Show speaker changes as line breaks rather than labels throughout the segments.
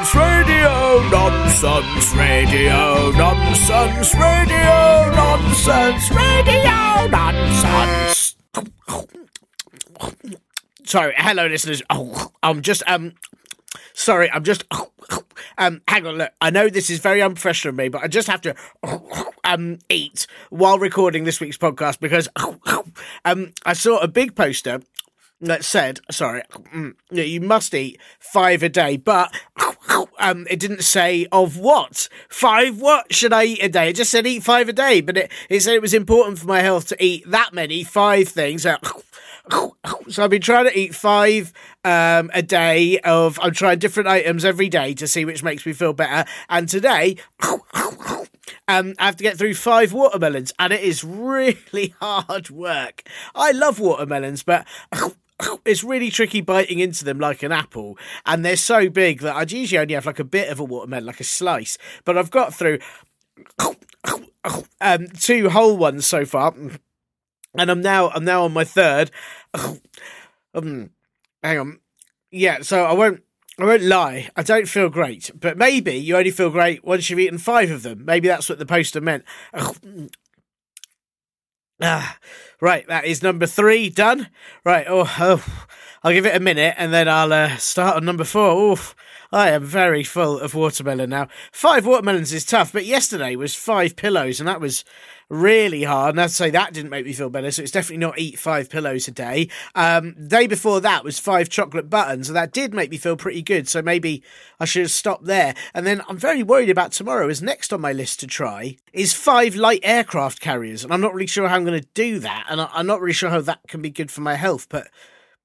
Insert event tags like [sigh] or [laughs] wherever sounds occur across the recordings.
Nonsense, radio nonsense, radio nonsense, radio nonsense, radio nonsense. Sorry, hello listeners. Oh, I'm just um sorry, I'm just um hang on, look, I know this is very unprofessional of me, but I just have to um eat while recording this week's podcast because um I saw a big poster that said, sorry, mm, you must eat five a day, but um, it didn't say of what. Five what should I eat a day? It just said eat five a day, but it, it said it was important for my health to eat that many, five things. So, so I've been trying to eat five um, a day of, I'm trying different items every day to see which makes me feel better. And today, um, I have to get through five watermelons, and it is really [laughs] hard work. I love watermelons, but [coughs] it's really tricky biting into them like an apple, and they're so big that I'd usually only have like a bit of a watermelon, like a slice. But I've got through [coughs] um, two whole ones so far, and I'm now I'm now on my third. [coughs] um, hang on, yeah. So I won't. I won't lie, I don't feel great, but maybe you only feel great once you've eaten five of them. Maybe that's what the poster meant. Ah, right, that is number three done. Right, oh, oh I'll give it a minute and then I'll uh, start on number four. Oof, I am very full of watermelon now. Five watermelons is tough, but yesterday was five pillows and that was really hard. And I'd say that didn't make me feel better. So it's definitely not eat five pillows a day. Um, day before that was five chocolate buttons. And that did make me feel pretty good. So maybe I should have stopped there. And then I'm very worried about tomorrow as next on my list to try is five light aircraft carriers. And I'm not really sure how I'm going to do that. And I'm not really sure how that can be good for my health. But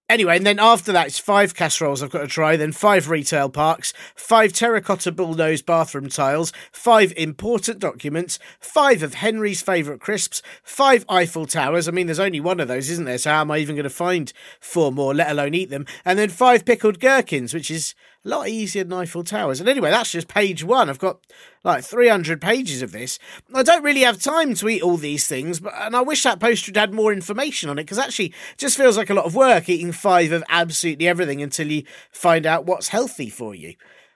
Anyway, and then after that, it's five casseroles I've got to try, then five retail parks, five terracotta bullnose bathroom tiles, five important documents, five of Henry's favourite crisps, five Eiffel Towers. I mean, there's only one of those, isn't there? So how am I even going to find four more, let alone eat them? And then five pickled gherkins, which is a lot easier than Eiffel Towers. And anyway, that's just page one. I've got like 300 pages of this. I don't really have time to eat all these things, but and I wish that poster had had more information on it because actually, it just feels like a lot of work eating five of absolutely everything until you find out what's healthy for you.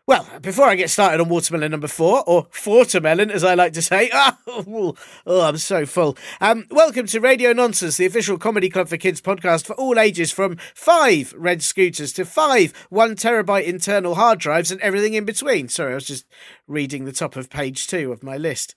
Well, before I get started on watermelon number four, or watermelon as I like to say, [laughs] oh, oh I'm so full. Um, welcome to Radio Nonsense, the official comedy club for kids podcast for all ages, from five red scooters to five one terabyte internal hard drives and everything in between. Sorry, I was just reading the top of page two of my list.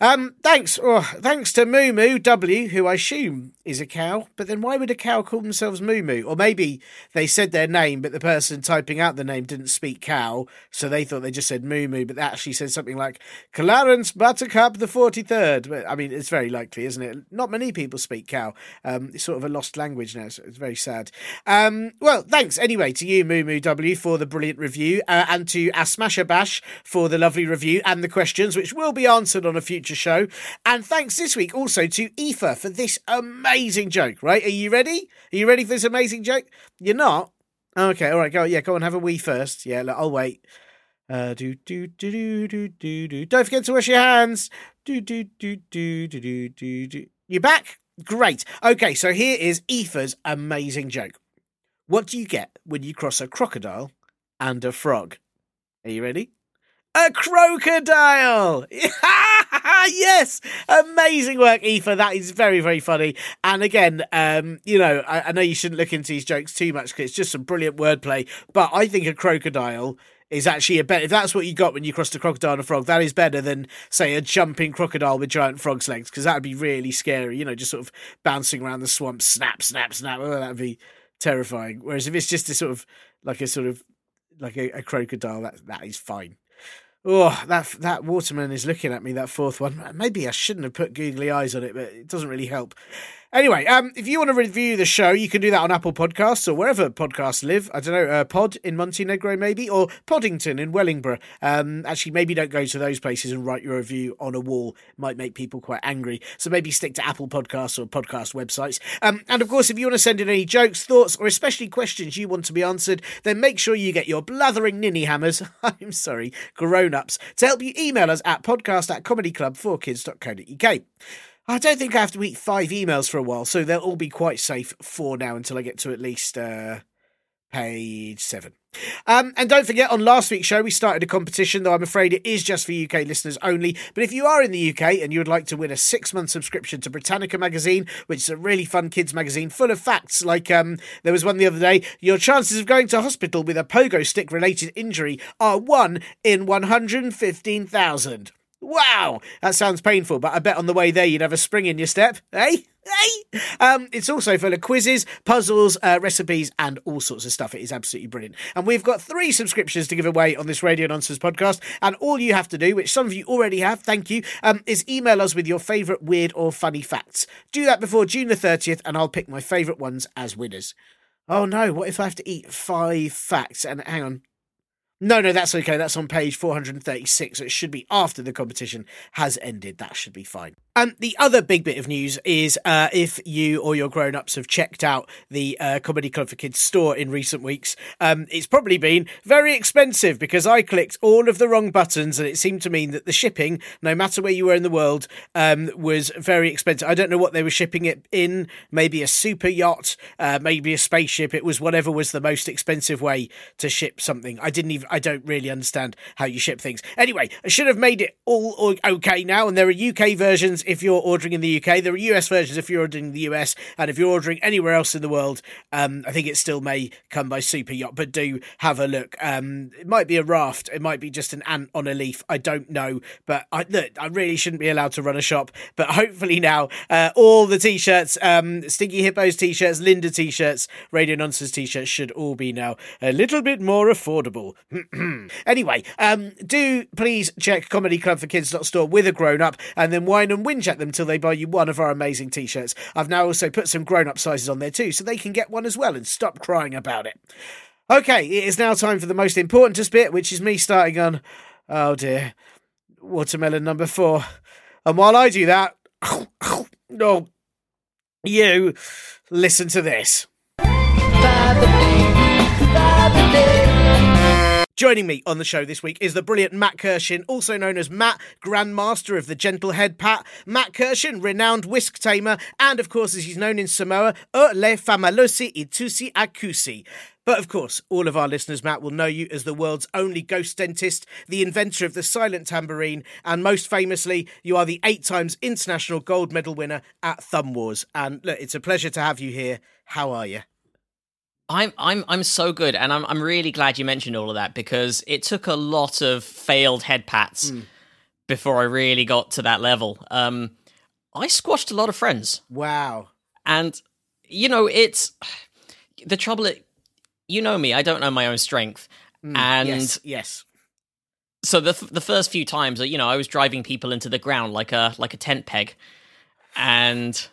Um, thanks, oh, thanks to Moo Moo W, who I assume is a cow. But then why would a cow call themselves Moo Moo? Or maybe they said their name, but the person typing out the name didn't speak cow, so they thought they just said Moo Moo, but they actually said something like Clarence Buttercup the forty third. But I mean, it's very likely, isn't it? Not many people speak cow. Um, it's sort of a lost language now, so it's very sad. Um, well, thanks anyway to you, Moo Moo W, for the brilliant review, uh, and to Asmasha Bash for the lovely review and the questions, which will be answered on a future show. And thanks this week also to Aoife for this amazing joke, right? Are you ready? Are you ready for this amazing joke? You're not? Okay, all right, go. Yeah, go and have a wee first. Yeah, look, I'll wait. Uh, do do do do do do do. Don't forget to wash your hands. Do do do do do do do do. You back? Great. Okay, so here is Aoife's amazing joke. What do you get when you cross a crocodile and a frog? Are you ready? A crocodile! [laughs] yes! Amazing work, Aoife. That is very, very funny. And again, um, you know, I, I know you shouldn't look into these jokes too much because it's just some brilliant wordplay, but I think a crocodile is actually a better. If that's what you got when you crossed a crocodile and a frog, that is better than say a jumping crocodile with giant frog's legs because that would be really scary. You know, just sort of bouncing around the swamp, snap, snap, snap. Oh, that'd be terrifying. Whereas if it's just a sort of like a sort of like a, a crocodile, that that is fine. Oh, that that waterman is looking at me. That fourth one. Maybe I shouldn't have put googly eyes on it, but it doesn't really help. Anyway, um, if you want to review the show, you can do that on Apple Podcasts or wherever podcasts live. I don't know, uh, Pod in Montenegro maybe, or Podington in Wellingborough. Um, actually, maybe don't go to those places and write your review on a wall. Might make people quite angry. So maybe stick to Apple Podcasts or podcast websites. Um, and of course, if you want to send in any jokes, thoughts, or especially questions you want to be answered, then make sure you get your blathering ninny hammers. [laughs] I'm sorry, grown ups to help you email us at podcast at comedyclub4kids.co.uk. I don't think I have to eat five emails for a while, so they'll all be quite safe for now until I get to at least uh, page seven. Um, and don't forget, on last week's show, we started a competition, though I'm afraid it is just for UK listeners only. But if you are in the UK and you would like to win a six month subscription to Britannica magazine, which is a really fun kids magazine full of facts, like um, there was one the other day, your chances of going to hospital with a pogo stick related injury are 1 in 115,000. Wow, that sounds painful, but I bet on the way there you'd have a spring in your step, eh? Hey! Um, it's also full of quizzes, puzzles, uh, recipes, and all sorts of stuff. It is absolutely brilliant. And we've got three subscriptions to give away on this Radio Nonsense podcast. And all you have to do, which some of you already have, thank you, um, is email us with your favourite weird or funny facts. Do that before June the 30th, and I'll pick my favourite ones as winners. Oh no, what if I have to eat five facts? And hang on, no, no, that's okay. That's on page 436. So it should be after the competition has ended. That should be fine. And the other big bit of news is uh, if you or your grown ups have checked out the uh, Comedy Club for Kids store in recent weeks, um, it's probably been very expensive because I clicked all of the wrong buttons and it seemed to mean that the shipping, no matter where you were in the world, um, was very expensive. I don't know what they were shipping it in, maybe a super yacht, uh, maybe a spaceship. It was whatever was the most expensive way to ship something. I didn't even, I don't really understand how you ship things. Anyway, I should have made it all okay now, and there are UK versions if you're ordering in the UK. There are US versions if you're ordering in the US, and if you're ordering anywhere else in the world, um, I think it still may come by super yacht. But do have a look. Um, it might be a raft. It might be just an ant on a leaf. I don't know, but I look. I really shouldn't be allowed to run a shop. But hopefully now, uh, all the t-shirts, um, Stinky Hippos t-shirts, Linda t-shirts, Radio Nonsense t-shirts should all be now a little bit more affordable. [clears throat] anyway, um, do please check Comedy Club for Kids store with a grown up, and then wine and whinge at them till they buy you one of our amazing t-shirts. I've now also put some grown up sizes on there too, so they can get one as well and stop crying about it. Okay, it is now time for the most important bit, which is me starting on. Oh dear, watermelon number four. And while I do that, [coughs] oh, you listen to this. Joining me on the show this week is the brilliant Matt Kirshen, also known as Matt, Grandmaster of the Gentle Head Pat. Matt Kirshen, renowned whisk tamer, and of course, as he's known in Samoa, O le itusi akusi. But of course, all of our listeners, Matt, will know you as the world's only ghost dentist, the inventor of the silent tambourine, and most famously, you are the eight times international gold medal winner at Thumb Wars. And look, it's a pleasure to have you here. How are you?
I'm I'm I'm so good, and I'm I'm really glad you mentioned all of that because it took a lot of failed head pats mm. before I really got to that level. Um, I squashed a lot of friends.
Wow.
And you know, it's the trouble. It, you know me. I don't know my own strength, mm, and
yes, yes.
So the the first few times, you know, I was driving people into the ground like a like a tent peg, and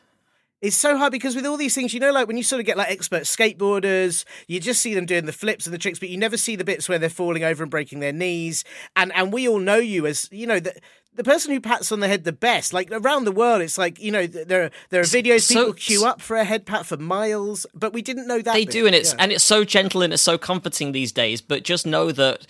it's so hard because with all these things, you know, like when you sort of get like expert skateboarders, you just see them doing the flips and the tricks, but you never see the bits where they're falling over and breaking their knees. And and we all know you as you know the the person who pats on the head the best. Like around the world, it's like you know there are, there are videos so, people queue up for a head pat for miles, but we didn't know that
they
bit.
do, and it's yeah. and it's so gentle and it's so comforting these days. But just know that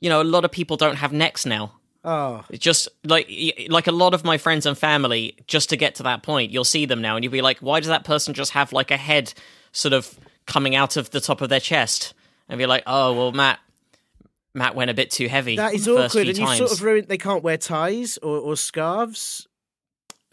you know a lot of people don't have necks now.
Oh,
just like like a lot of my friends and family, just to get to that point, you'll see them now, and you'll be like, "Why does that person just have like a head sort of coming out of the top of their chest?" And be like, "Oh, well, Matt, Matt went a bit too heavy."
That is awkward, and you sort of ruined. They can't wear ties or, or scarves.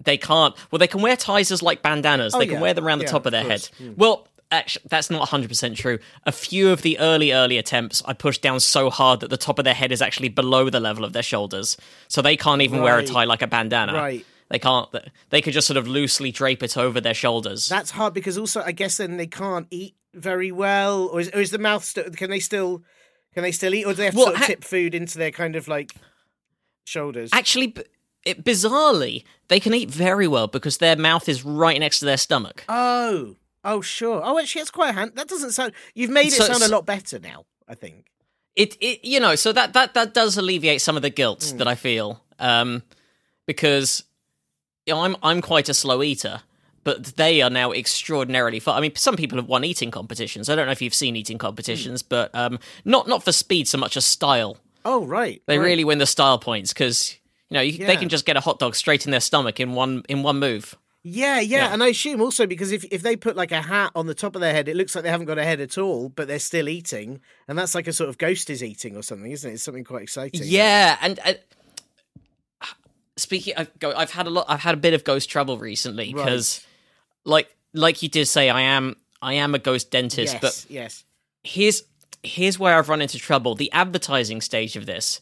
They can't. Well, they can wear ties as like bandanas. Oh, they can yeah. wear them around the yeah, top of their of head. Mm. Well, actually that's not 100% true. A few of the early early attempts I pushed down so hard that the top of their head is actually below the level of their shoulders. So they can't even wear a tie like a bandana.
Right.
They can't they could just sort of loosely drape it over their shoulders.
That's hard because also I guess then they can't eat very well, or is, or is the mouth still? Can they still? Can they still eat, or do they have to
Well,
sort of
ha-
tip food into their kind of like shoulders?
Actually b- it, bizarrely, they can eat very well because their mouth is right next to their stomach.
oh, oh, sure. Oh, actually, that's quite a hand. That doesn't sound. You've made it
So-
sound a lot better now. I think.
it, it you know so that that that does alleviate some of the guilt that I feel um because you know, I'm I'm quite a slow eater but they are now extraordinarily far. I mean, some people have won eating competitions. I don't know if you've seen eating competitions, but um, not not for speed so much as style.
Oh, right.
They
right.
really win the style points because you know you, they can just get a hot dog straight in their stomach in one in one move.
Yeah, yeah,
Yeah.
and I assume also because if if they put like a hat on the top of their head, it looks like they haven't got a head at all, but they're still eating, and that's like a sort of ghost is eating or something, isn't it? It's something quite exciting.
Yeah, and uh, speaking, I've, go, I've had a lot. I've had a bit of ghost trouble recently
Right.
because, like, like you did say, I am I am a ghost dentist,
Yes,
but
yes.
here's here's where I've run into trouble. The advertising stage of this.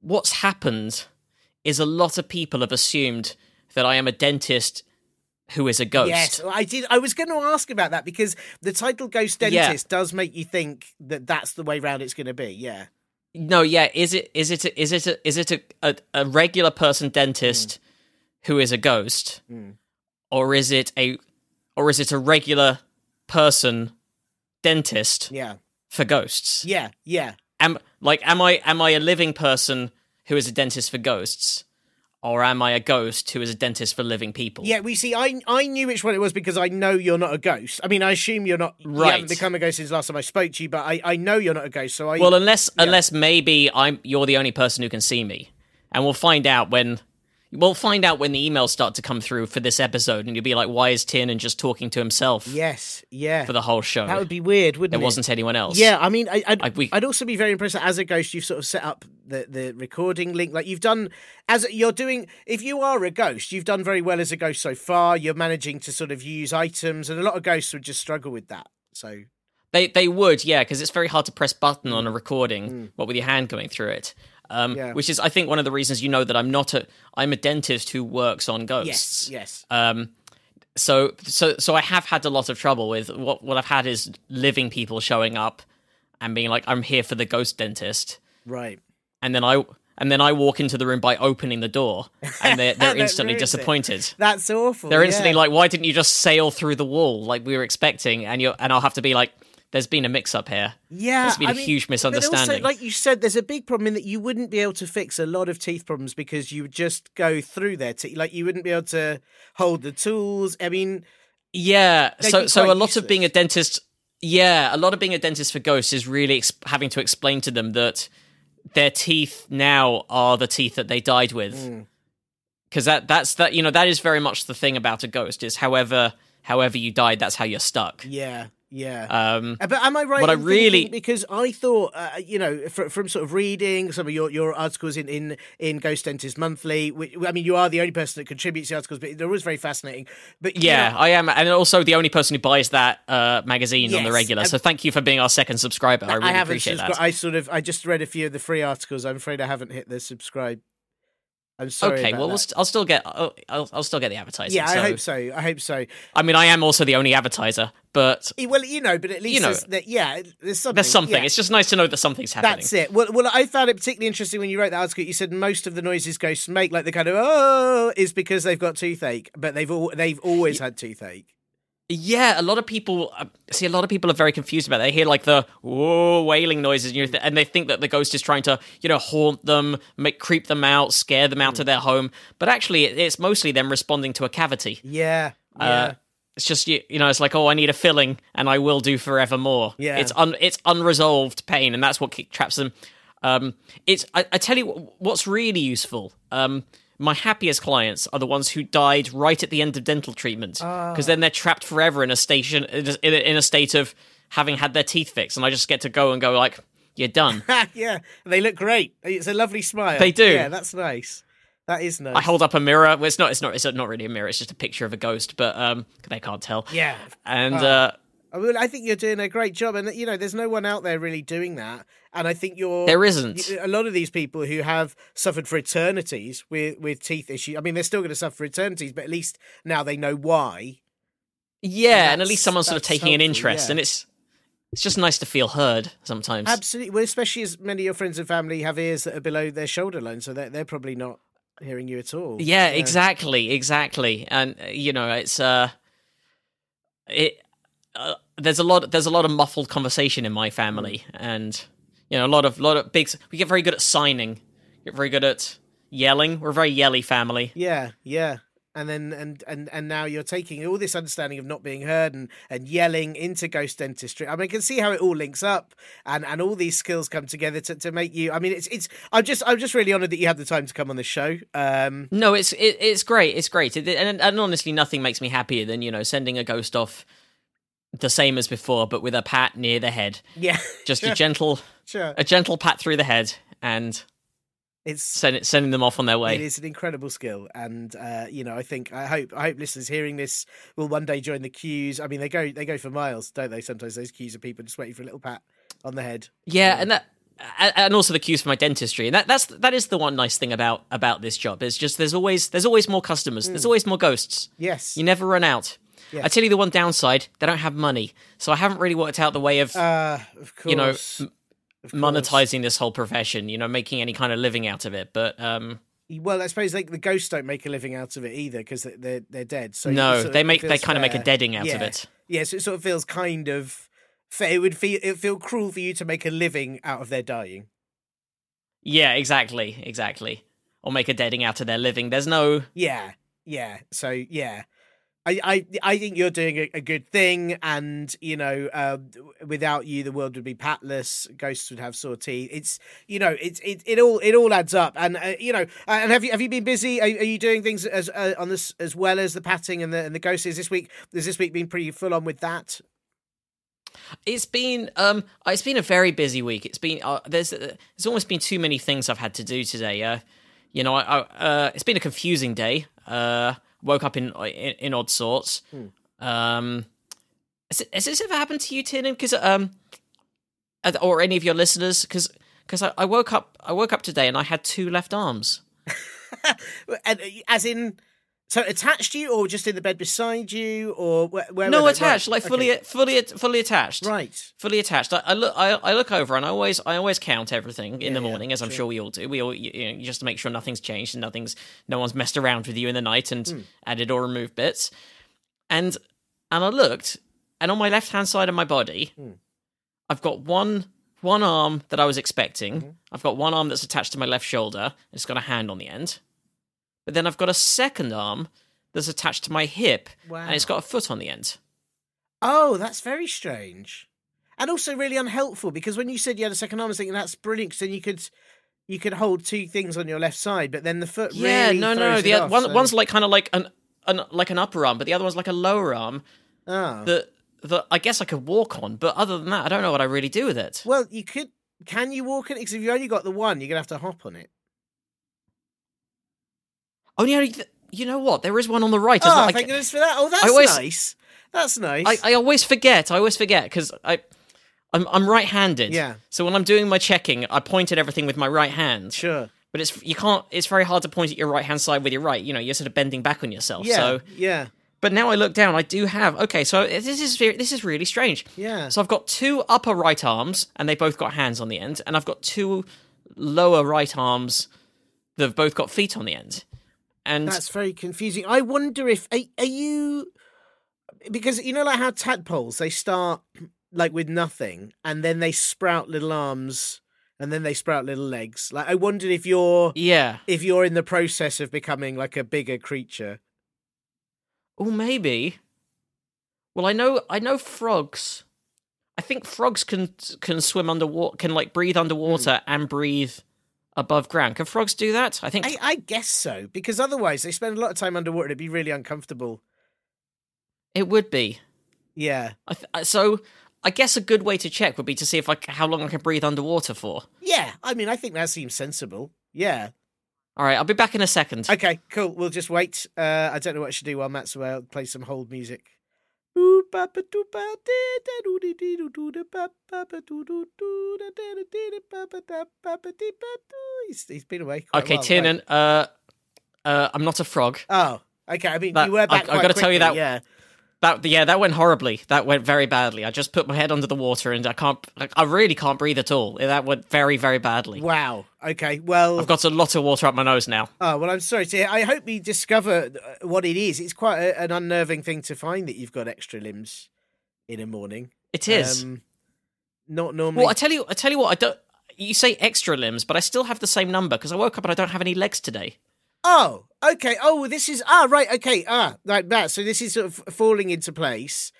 What's happened is a lot of people have assumed that I am a dentist who is a ghost.
Yes, I did. I was going to ask about that because the title "Ghost
Yeah.
Dentist" does make you think that that's the way round it's going to be. Yeah,
No, yeah. Is it is it a, is it a, is it a, a, a regular person dentist hmm. who is a ghost, hmm. or is it a or is it a regular person dentist
yeah,
for ghosts?
yeah, yeah.
Am like am I am I a living person who is a dentist for ghosts, or am I a ghost who is a dentist for living people?
Yeah, we see. I I knew which one it was because I know you're not a ghost. I mean, I assume you're not. You
Right.
haven't become a ghost since last time I spoke to you, but I, I know you're not a ghost. So I
Well, unless unless maybe I'm you're the only person who can see me, and we'll find out when we'll find out when the emails start to come through for this episode, and you'll be like, "Why is Tiernan just talking to himself
yes, yeah,
for the whole show?
that would be weird, wouldn't it?
there
it?
wasn't anyone else."
Yeah, I mean, I, I'd,
Like, we-
I'd also be very impressed that as a ghost, you've sort of set up the, the recording link. Like you've done, as you're doing, if you are a ghost, you've done very well as a ghost so far. You're managing to sort of use items, and a lot of ghosts would just struggle with that. So
They they would, yeah, because it's very hard to press button on a recording, mm. what with your hand going through it. Um.
Yeah.
Which is, I think, one of the reasons you know that I'm not a I'm a dentist who works on ghosts.
yes, yes,
Um, so so so I have had a lot of trouble with what what I've had is living people showing up and being like, I'm here for the ghost dentist,
right.
and then I and then I walk into the room by opening the door, and they're [laughs] they're instantly
ruins it.
disappointed.
That's awful.
They're instantly
yeah.
like, why didn't you just sail through the wall like we were expecting? And you and I'll have to be like, there's been a mix up here.
Yeah,
There's been
a
a huge misunderstanding.
Also, like you said, there's a big problem in that you wouldn't be able to fix a lot of teeth problems because you would just go through their teeth. Like you wouldn't be able to hold the tools. I mean,
Yeah. So so a lot of being a dentist. Yeah, a lot of being a dentist for ghosts is really ex- having to explain to them that their teeth now are the teeth that they died with.
Mm.
Because that that's that you know that is very much the thing about a ghost is however however you died that's how you're stuck.
yeah, yeah.
Um,
Uh, But am I right?
What I really-
because I thought, uh, you know, from, from sort of reading some of your, your articles in, in in Ghost Dentist Monthly. Which, I mean, you are the only person that contributes the articles, but they're always very fascinating. But
yeah,
know,
I am, and also the only person who buys that uh, magazine on the regular. So thank you for being our second subscriber. I really
I
appreciate
subscri-
that.
I sort of I just read a few of the free articles. I'm afraid I haven't hit the subscribe. I'm sorry.
okay, well, we'll st- I'll still get I'll, I'll, I'll still get the advertising.
yeah, I
so-
hope so. I hope so.
I mean, I am also the only advertiser, but
Well, you know, but at least you
know.
there's, yeah, there's something.
there's something.
yeah.
It's just nice to know that something's happening.
That's it. Well, well, I found it particularly interesting when you wrote that article. You said most of the noises ghosts make, like the kind of oh, is because they've got toothache, but they've all they've always had toothache.
Yeah, a lot of people uh, see. A lot of people are very confused about. It. They hear like the whoa wailing noises, and, th- and they think that the ghost is trying to, you know, haunt them, make creep them out, scare them out
Hmm.
of their home. But actually, it- it's mostly them responding to a cavity.
Yeah, yeah,
Uh, it's just you, you know, it's like, oh, I need a filling, and I will do forevermore.
Yeah.
it's un, it's unresolved pain, and that's what traps them. Um, it's I, I tell you wh- what's really useful. Um, my happiest clients are the ones who died right at the end of dental treatment, because then they're trapped forever in a station in a, in a state of having had their teeth fixed, and I just get to go and go like, you're done. [laughs]
yeah. They look great. It's a lovely smile.
They do.
Yeah, that's nice. That is nice.
I hold up a mirror. Well, it's not. It's not. It's not really a mirror. It's just a picture of a ghost, but um, they can't tell.
Yeah.
and
Oh.
uh,
I mean, I think you're doing a great job, and you know, there's no one out there really doing that. And I think you're
There isn't.
a lot of these people who have suffered for eternities with with teeth issues. I mean, they're still going to suffer for eternities, but at least now they know why.
Yeah, and at least someone's sort of taking an interest,
yeah.
and it's it's just nice to feel heard sometimes.
Absolutely, well, especially as many of your friends and family have ears that are below their shoulder line, so they're they're probably not hearing you at all.
Yeah,
So-
exactly, exactly. And uh, you know, it's uh it uh, there's a lot there's a lot of muffled conversation in my family and you know, a lot of lot of big we get very good at signing. Get very good at yelling. We're a very yelly family.
Yeah, yeah. And then and and and now you're taking all this understanding of not being heard and and yelling into ghost dentistry. I mean, I can see how it all links up and and all these skills come together to, to make you. I mean, it's it's. I'm just I'm just really honoured that you had the time to come on the show. Um,
No, it's it, it's great. It's great. It, and, and honestly, nothing makes me happier than you know sending a ghost off the same as before, but with a pat near the head.
yeah,
Just
Sure.
a gentle
sure.
a gentle pat through the head and
It's
send, sending them off on their way.
It is an incredible skill, and uh, you know, I think I hope I hope listeners hearing this will one day join the queues. I mean, they go they go for miles, don't they? Sometimes those queues of people just waiting for a little pat on the head.
Yeah, and that and also the queues for my dentistry. And that that's that is the one nice thing about about this job. Is just there's always there's always more customers. There's always more ghosts.
Yes,
You never run out. I tell you the one downside, they don't have money. So I haven't really worked out the way of
uh, of course,
you know,
of
monetizing this whole profession, you know, making any kind of living out of it. But um
Well, I suppose like the ghosts don't make a living out of it either because they're they're dead. So
no,
of-
they make they kind of make a deading out of
Yeah.
it.
Yeah, so it sort of feels kind of fair. It would feel it would feel cruel for you to make a living out of their dying.
Yeah, exactly, exactly. Or make a deading out of their living. There's no
Yeah, yeah. So yeah, I I think you're doing a, a good thing, and you know, uh, without you, the world would be patless. Ghosts would have sore teeth. It's you know, it's it, it all it all adds up, and uh, you know, uh, and have you have you been busy? Are, are you doing things as uh, on this as well as the patting and the and the ghosts? Is this week? Has this week been pretty full on with that?
It's been um, it's been a very busy week. It's been uh, there's uh, there's almost been too many things I've had to do today. Uh, you know, I, I uh, it's been a confusing day. Uh, woke up in in, in odd sorts. Um, has, has this ever happened to you, Tiernan? Because um, or any of your listeners? Because because I, I woke up I woke up today and I had two left arms. [laughs]
And uh, as in, so attached to you, or just in the bed beside you, or where? where
no, attached,
Right,
like fully
okay.
fully fully attached.
Right.
fully attached. I, I look, I, I look over, and I always, I always count everything in
Yeah,
the
yeah,
morning, as I'm
sure.
sure we all do. We all, you, know, just to make sure nothing's changed and nothing's, no one's messed around with you in the night and
Hmm.
added or removed bits. And, and I looked, and on my left hand side of my body,
Hmm.
I've got one, one arm that I was expecting.
Mm-hmm.
I've got one arm that's attached to my left shoulder. It's got a hand on the end. But then I've got a second arm that's attached to my hip,
Wow.
and it's got a foot on the end.
Oh, that's very strange, and also really unhelpful because when you said you had a second arm, I was thinking that's brilliant because then you could you could hold two things on your left side, but then the foot
Yeah,
really
no, no. The
off,
one,
so-
one's like kind of like an, an like an upper arm, but the other one's like a lower arm
oh.
that that I guess I could walk on. But other than that, I don't know what I really do with it.
well, you could. Can you walk on it? Because if you only got the one, you're gonna have to hop on it.
Oh, you know, th- you know what? There is one on the right. Isn't
Oh, thank
I,
goodness for that. Oh, that's
always-
nice. That's nice.
I, I always forget. I always forget because I. I'm, I'm right-handed.
Yeah.
So when I'm doing my checking, I point at everything with my right hand.
sure.
But it's you can't. It's very hard to point at your right hand side with your right. You know, you're sort of bending back on yourself.
Yeah.
So,
yeah.
but now I look down, I do have. Okay, so this is this is really strange.
Yeah.
So I've got two upper right arms, and they both got hands on the end, and I've got two lower right arms that've both got feet on the end. And
That's very confusing. I wonder if are, are you because you know like how tadpoles they start like with nothing and then they sprout little arms and then they sprout little legs. Like I wondered if you're
yeah,
if you're in the process of becoming like a bigger creature.
oh maybe. Well, I know I know frogs. I think frogs can can swim underwater, can like breathe underwater hmm. and breathe above ground. Can frogs do that? I think
I, I guess so because otherwise they spend a lot of time underwater. It'd be really uncomfortable.
it would be.
Yeah.
I th- uh, so I guess a good way to check would be to see if I c- how long I can breathe underwater for.
Yeah. I mean, I think that seems sensible. Yeah.
All right, I'll be back in a second.
Okay. Cool. We'll just wait. Uh, I don't know what I should do while Matt's away. I'll play some hold music. He's, he's been away.
Okay,
while, right.
Uh, uh, I'm not a frog.
Oh, okay. I mean,
That-
you were
I-
back.
I've gotta tell you that-
Yeah.
That yeah, that went horribly. That went very badly. I just put my head under the water and I can't. I- I really can't breathe at all. That went very very badly.
Wow. Okay. Well.
I've got a lot of water up my nose now.
Oh well, I'm sorry to hear. I hope we discover uh, what it is. It's quite a, an unnerving thing to find that you've got extra limbs in a morning.
It is.
Um, not normally.
well, I tell you, I tell you what. I don't. You say extra limbs, but I still have the same number because I woke up and I don't have any legs today.
Oh, okay. Oh, this is ah right. Okay, ah like that. So this is sort of falling into place.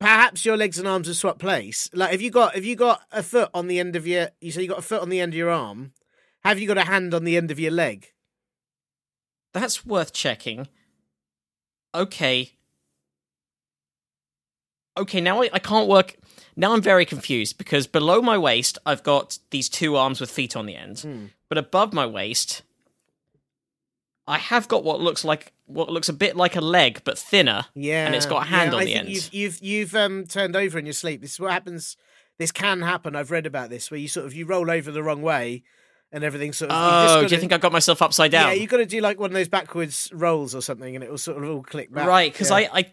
Perhaps your legs and arms have swapped place. Like, have you got have you got a foot on the end of your? You say you got a foot on the end of your arm. Have you got a hand on the end of your leg?
That's worth checking. Okay. Okay, now I, I can't work. Now I'm very confused because below my waist, I've got these two arms with feet on the end.
Hmm.
But above my waist, I have got what looks like what looks a bit like a leg, but thinner.
Yeah,
And it's got a hand
yeah,
on
I
the
think
end.
You've you've you've um turned over in your sleep. This is what happens. This can happen. I've read about this where you sort of you roll over the wrong way, and everything sort of.
Oh, do
gotta-
you think I got myself upside down?
Yeah, you've got to do like one of those backwards rolls or something, and it will sort of all click back.
right, because
yeah.
I, I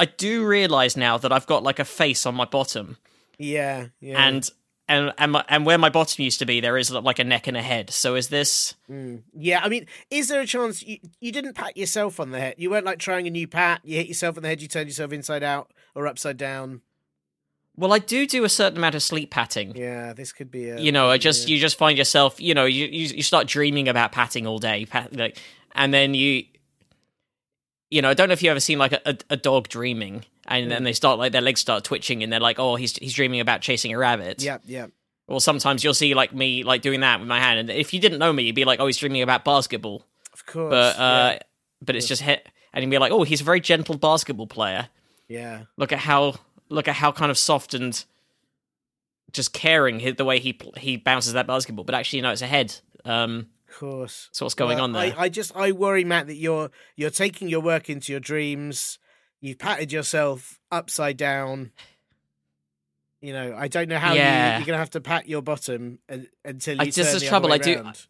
I do realize now that I've got like a face on my bottom.
Yeah, yeah.
and and and, my, and where my bottom used to be, there is like a neck and a head. So is this?
Mm. Yeah, I mean, is there a chance you, you didn't pat yourself on the head? You weren't like trying a new pat. You hit yourself on the head. You turned yourself inside out or upside down.
Well, I do do a certain amount of sleep patting.
Yeah, this could be a.
You know, I just
yeah.
you just find yourself, you know, you you, you start dreaming about patting all day, pat, like, and then you, you know, I don't know if you ever seen like a, a, a dog dreaming, and then they start like their legs start twitching, and they're like, oh, he's he's dreaming about chasing a rabbit.
Yeah, yeah.
Or sometimes you'll see like me like doing that with my hand, and if you didn't know me, you'd be like, oh, he's dreaming about basketball.
Of course.
but uh,
yeah.
but it's just hit, and you'd be like, oh, he's a very gentle basketball player.
yeah.
Look at how look at how kind of soft and just caring the way he he bounces that basketball. But actually, no, it's a head. Um,
Of course.
so what's going
Well,
on there?
I, I just I worry, Matt, that you're you're taking your work into your dreams. You've patted yourself upside down. You know, I don't know how
Yeah.
you, you're gonna have to pat your bottom un until you
I-
turn
this is
the
trouble, I do-
round.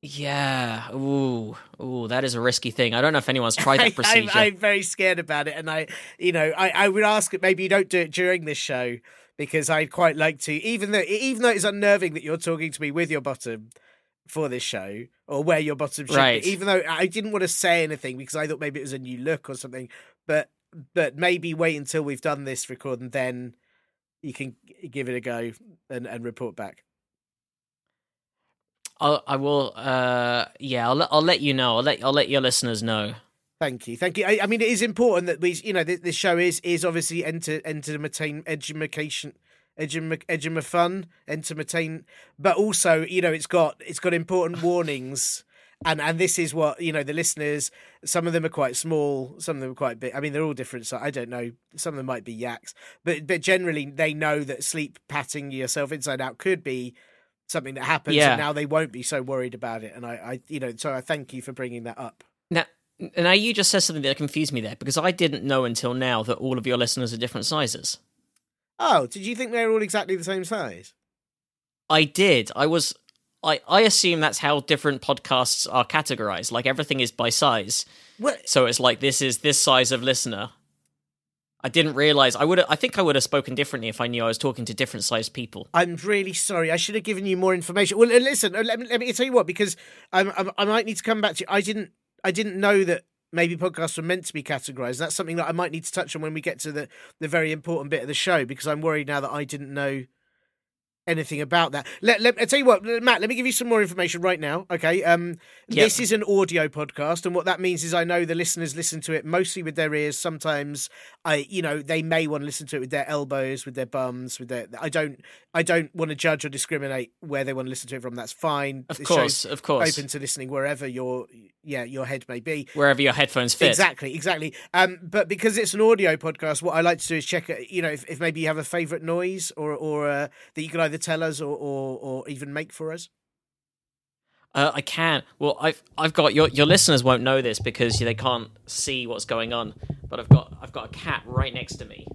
yeah. Ooh, ooh, that is a risky thing. I don't know if anyone's tried that [laughs] procedure.
I'm, I'm very scared about it, and I, you know, I, I would ask that maybe you don't do it during this show because I'd quite like to, even though even though it's unnerving that you're talking to me with your bottom for this show or where your bottom should
Right.
be, even though I didn't want to say anything because I thought maybe it was a new look or something, but but maybe wait until we've done this record and then you can give it a go and, and report back.
I'll, I will. Uh, yeah, I'll let I'll let you know. I'll let I'll let your listeners know.
Thank you, thank you. I, I mean, it is important that we, you know, this, this show is is obviously enter entertain education, education, education fun, entertain, but also, you know, it's got it's got important warnings, and and this is what you know the listeners. Some of them are quite small, some of them are quite big. I mean, they're all different. So I don't know. Some of them might be yaks, but but generally they know that sleep patting yourself inside out could be something that happens,
Yeah.
and now they won't be so worried about it. And I, I, you know, so I thank you for bringing that up.
Now, now you just said something that confused me there because I didn't know until now that all of your listeners are different sizes.
Oh, did you think they were all exactly the same size?
I did. I was. I I assume that's how different podcasts are categorized. Like everything is by size.
Well,
So it's like this is this size of listener. I didn't realize. I would. I think I would have spoken differently if I knew I was talking to different sized people.
I'm really sorry. I should have given you more information. Well, listen, uh, let me, let me tell you what, because I'm, I'm, I might need to come back to you. I didn't, I didn't know that maybe podcasts were meant to be categorized. That's something that I might need to touch on when we get to the, the very important bit of the show, because I'm worried now that I didn't know anything about that. Let, let I tell you what, Matt. Let me give you some more information right now. Okay. Um,
Yep.
this is an audio podcast, and what that means is I know the listeners listen to it mostly with their ears. Sometimes I, you know, they may want to listen to it with their elbows, with their bums, with their. I don't, I don't want to judge or discriminate where they want to listen to it from. That's fine.
Of
This
course, of course.
open to listening wherever your, yeah, your head may be.
Wherever your headphones fit.
Exactly, exactly. Um, but because it's an audio podcast, what I like to do is check, uh, you know, if, if maybe you have a favourite noise or or uh, that you can either tell us or, or or even make for us.
Uh, I can. Well, I've I've got your your listeners won't know this because they can't see what's going on. But I've got I've got a cat right next to me.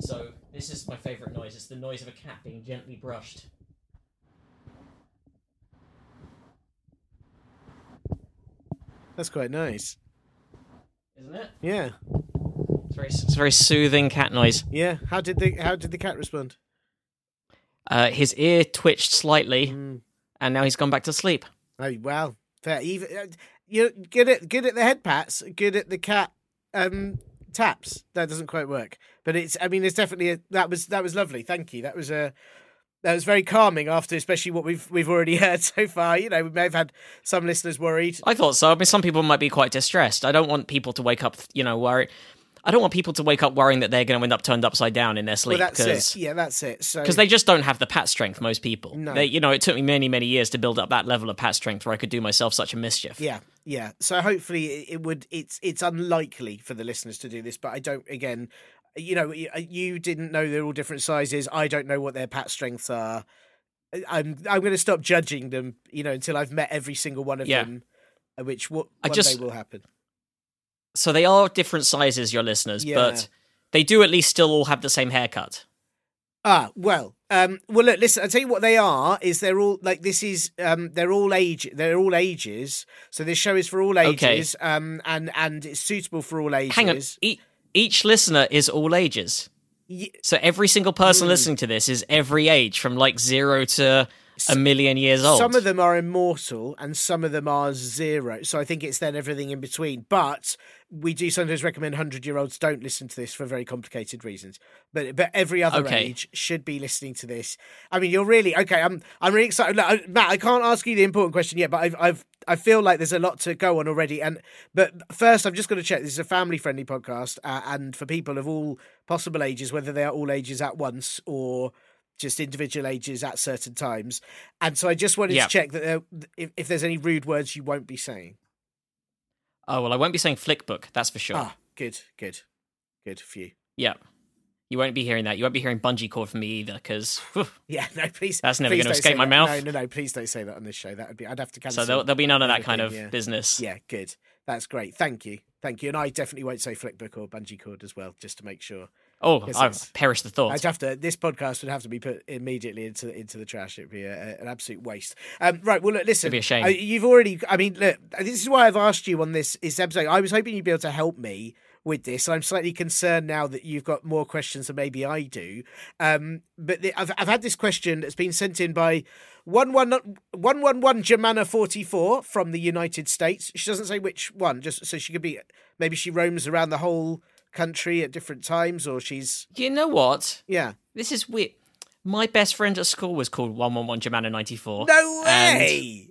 So this is my favorite noise. It's the noise of a cat being gently brushed.
That's quite nice.
Isn't it?
Yeah,
It's very it's a very soothing cat noise.
yeah. How did the how did the cat respond?
Uh, his ear twitched slightly,
Mm.
and now he's gone back to sleep.
Oh well, fair. Even uh, you're good at good at the head pats, good at the cat um taps. That doesn't quite work, but it's. I mean, it's definitely a, that was that was lovely. Thank you. That was a. That was very calming after, especially what we've we've already [laughs] heard so far. You know, we may have had some listeners worried.
I thought so. I mean, some people might be quite distressed. I don't want people to wake up, you know, worried. I don't want people to wake up worrying that they're going to end up turned upside down in their
Well,
sleep
that's
because
it. Yeah, that's it. So
because they just don't have the pat strength. Most people,
No.
they, you know, it took me many many years to build up that level of pat strength where I could do myself such a mischief.
Yeah, yeah. So hopefully it would. It's it's unlikely for the listeners to do this, but I don't. Again, you know, you- you didn't know they're all different sizes. I don't know what their pat strengths are. I'm I'm going to stop judging them. You know, until I've met every single one of
Yeah.
them, uh, which what
I just-
day will happen.
So they are different sizes, your listeners,
Yeah.
but they do at least still all have the same haircut.
Ah, well, um, well, look, listen. I'll tell you what they are. Is they're all like this is um, they're all age, they're all ages. So this show is for all
Okay.
ages, um, and and it's suitable for all ages.
Hang on, e- each listener is all ages.
Ye-
So every single person
Hmm.
listening to this is every age, from like zero to a million years old.
Some of them are immortal and some of them are zero. So I think it's then everything in between. But we do sometimes recommend 100 year olds don't listen to this for very complicated reasons. But but every other
Okay.
age should be listening to this. I mean, you're really okay. I'm I'm really excited. Look, I- Matt, I can't ask you the important question yet, but I've I've I feel like there's a lot to go on already. And but first, I've just got to check. This is a family friendly podcast, uh, and for people of all possible ages, whether they are all ages at once or just individual ages at certain times. And so I just wanted
Yeah.
to check that there, if, if there's any rude words you won't be saying.
oh well, I won't be saying flickbook, that's for sure.
Ah, good, good, good for you.
Yeah. You won't be hearing that. You won't be hearing bungee cord from me either, because
Yeah, no, please.
That's never gonna
don't
escape my
that.
mouth.
No, no, no. Please don't say that on this show. That would be. I'd have to cancel.
so there'll, there'll be none of that kind of
yeah.
business.
Yeah, good. That's great. Thank you, thank you. And I definitely won't say flickbook or bungee cord as well, just to make sure.
Oh, I've perished the thought.
I'd have to. This podcast would have to be put immediately into into the trash. It'd be a, an absolute waste. Um, right. Well, look, listen.
It'd be a shame.
you've already. I mean, look. This is why I've asked you on this, this episode. I was hoping you'd be able to help me with this. I'm slightly concerned now that you've got more questions than maybe I do. Um, but the, I've I've had this question that's been sent in by one one one one one Germana forty four from the United States. She doesn't say which one, just so she could be. Maybe she roams around the whole country at different times, or she's
you know what?
yeah.
This is weird. My best friend at school was called 111 Germana 94.
No
and-
way!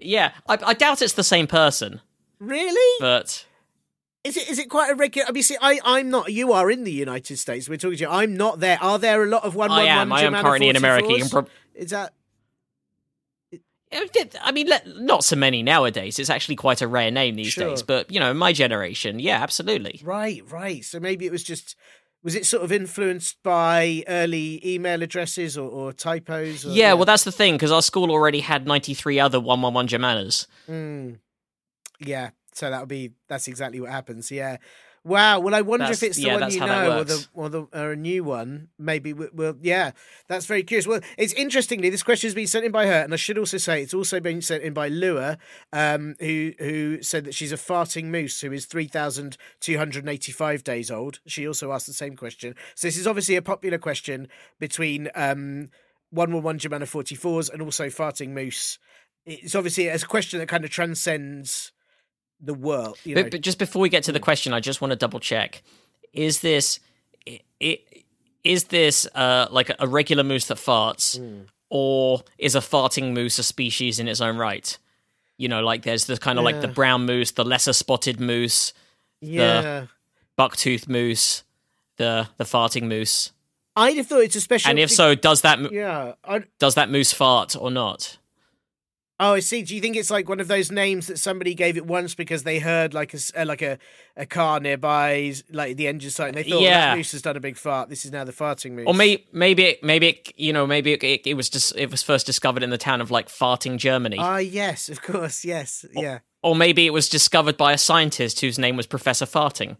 yeah, I, I doubt it's the same person,
Really?
but
Is it is it quite a regular? I mean, see, I I'm not. You are in the United States. We're talking to you. I'm not there. Are there a lot of one
I am. I am currently in America. You can prob-
Is that
I mean, not so many nowadays. It's actually quite a rare name these
Sure.
days. But you know, my generation, yeah, absolutely.
right? Right. So maybe it was just. Was it sort of influenced by early email addresses or, or typos? Or,
Yeah, well, that's the thing because our school already had 93 other 111 Germanas.
Mm. Yeah. So that would be. That's exactly what happens. Yeah. Wow. Well, I wonder
That's-
if it's the
yeah,
one you know, or the or the or a new one. Maybe. we- Well, yeah. That's very curious. Well, it's interestingly this question has been sent in by her, and I should also say it's also been sent in by Lua, um, who who said that she's a farting moose who is three thousand two hundred eighty five days old. She also asked the same question. So this is obviously a popular question between um, one one one Germana forty fours and also farting moose. It's obviously it's a question that kind of transcends the world. You know,
But, but just before we get to the question, I just want to double check: is this i- i- is this uh, like a regular moose that farts,
Hmm.
or is a farting moose a species in its own right? You know, like there's the kind of like the brown moose, the lesser spotted moose,
yeah.
bucktooth moose, the the farting moose.
I'd have thought it's a special.
And if so, does that
yeah, I'd,
does that moose fart or not?
Oh, I see. Do you think it's like one of those names that somebody gave it once because they heard like a uh, like a, a car nearby, like the engine site, and they thought, yeah.
Yeah.
that moose has done a big fart. This is now the farting moose.
Or maybe maybe it, maybe it, you know maybe it, it, it was just it was first discovered in the town of like farting Germany.
Ah, yes, of course, yes, yeah,
or maybe it was discovered by a scientist whose name was Professor Farting.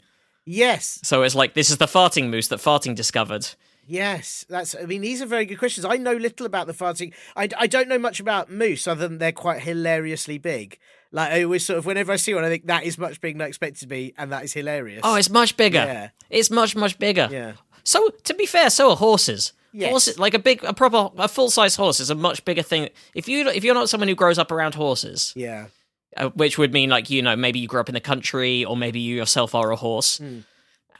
yes,
So it's like this is the farting moose that Farting discovered.
Yes. That's. I mean, these are very good questions. I know little about the farting. I, I don't know much about moose other than they're quite hilariously big. Like I always sort of whenever I see one, I think that is much bigger than I expected to be, and that is hilarious.
Oh, it's much bigger.
Yeah.
It's much much bigger.
yeah,
So to be fair, so are horses.
Yes.
Horses, like a big, a proper, a full size horse is a much bigger thing. If you if you're not someone who grows up around horses,
yeah,
uh, which would mean like you know maybe you grew up in the country or maybe you yourself are a horse
Hmm.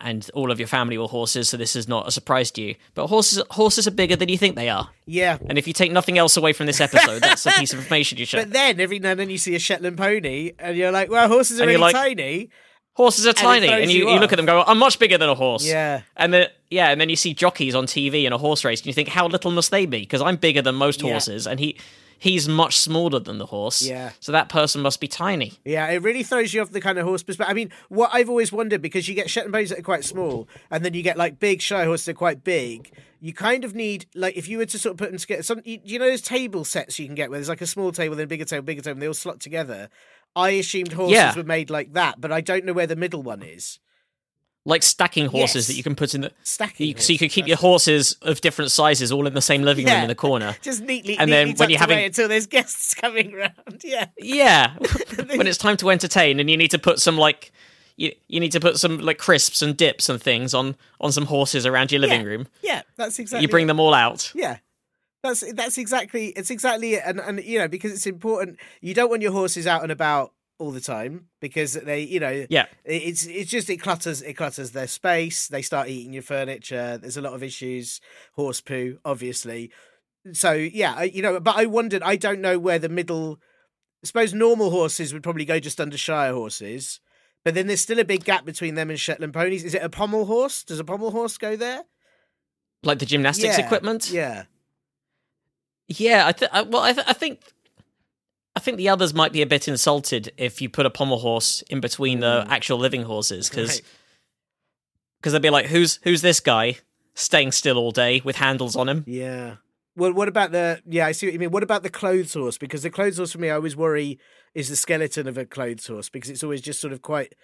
And all of your family were horses so this is not a surprise to you but horses horses are bigger than you think they are
yeah.
and if you take nothing else away from this episode that's a piece of information you [laughs] should
But then every now and then you see a Shetland pony, and you're like, "Well, horses are
And
really
like-
tiny."
Horses are tiny
throws
and you,
you
you look at them and go i'm much bigger than a horse
Yeah,
and then yeah and then you see jockeys on tv in a horse race and you think how little must they be because i'm bigger than most
Yeah.
horses and he he's much smaller than the horse
Yeah.
so that person must be tiny
yeah. It really throws you off the kind of horse perspective. I mean, what I've always wondered because you get Shetland ponies that are quite small, and then you get like big Shire horses that are quite big. You kind of need like if you were to sort of put them together. Some you, you know those table sets you can get where there's like a small table, then a bigger table, bigger table, and they all slot together. I assumed horses
Yeah.
were made like that, but I don't know where the middle one is.
like stacking horses
Yes.
that you can put in the
Stacking.
you, so you
can
keep your horses of different sizes all in the same living room in the corner. [laughs]
Just neatly,
And
neatly
then when you're having-
until there's guests [laughs] coming round. [laughs] Yeah,
Yeah, when it's time to entertain, and you need to put some like you you need to put some like crisps and dips and things on on some horses around your living
Yeah.
room.
yeah, that's exactly.
You bring
it.
them all out.
Yeah. That's that's exactly it's exactly it. And and you know, because it's important you don't want your horses out and about all the time because they you know
Yeah,
it's it's just it clutters it clutters their space, they start eating your furniture, there's a lot of issues, horse poo, obviously. So yeah, you know, but I wondered I don't know where the middle I suppose normal horses would probably go just under Shire horses. But then there's still a big gap between them and Shetland ponies. Is it a pommel horse? Does a pommel horse go there?
like the gymnastics
Yeah,
equipment.
Yeah.
Yeah, I, th- I well, I, th- I think I think the others might be a bit insulted if you put a pommel horse in between the actual living horses because
Right.
they'd be like, who's who's this guy staying still all day with handles on him?
Yeah. Well, what about the? Yeah, I see what you mean. What about the clothes horse? Because the clothes horse for me, I always worry is the skeleton of a clothes horse because it's always just sort of quite,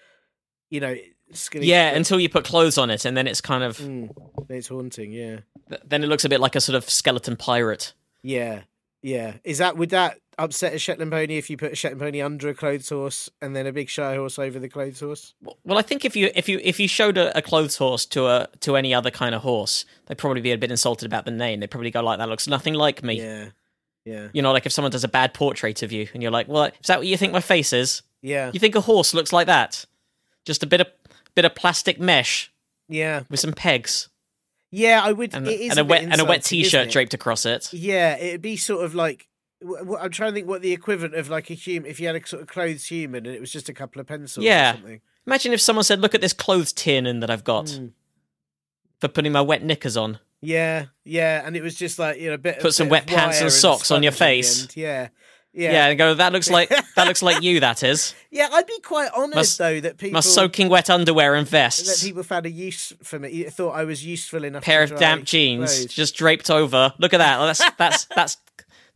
you know, skinny.
Yeah, until you put clothes on it, and then it's kind of
Mm, it's haunting. Yeah,
then it looks a bit like a sort of skeleton pirate.
Yeah, yeah. Is that would that upset a Shetland pony if you put a Shetland pony under a clothes horse and then a big Shire horse over the clothes horse?
Well, I think if you if you if you showed a, a clothes horse to a to any other kind of horse, they'd probably be a bit insulted about the name. They'd probably go like, "That looks nothing like me."
Yeah, yeah,
You know, like if someone does a bad portrait of you, and you're like, "Well, is that what you think my face is?
yeah,
You think a horse looks like that? Just a bit of bit of plastic mesh
yeah,
with some pegs
yeah. I would.
and,
it is
and a, wet and a wet t-shirt draped across it."
Yeah, it'd be sort of like I'm trying to think what the equivalent of like a human if you had a sort of clothes human and it was just a couple of pencils
Yeah.
or something.
Imagine if someone said, "Look at this clothes Tiernan that I've got
Mm.
for putting my wet knickers on."
Yeah, yeah, and it was just like you know a bit.
Put some
bit
wet pants and socks on your
sponge at the
face.
Yeah, yeah,
Yeah, and go, "That looks like [laughs] that looks like you." That is
yeah. I'd be quite honoured
Must-
though that people
my soaking wet underwear and vests that
people found a use for me. Thought I was useful enough.
A
pair
of damp jeans
clothes.
just draped over. Look at that. That's that's that's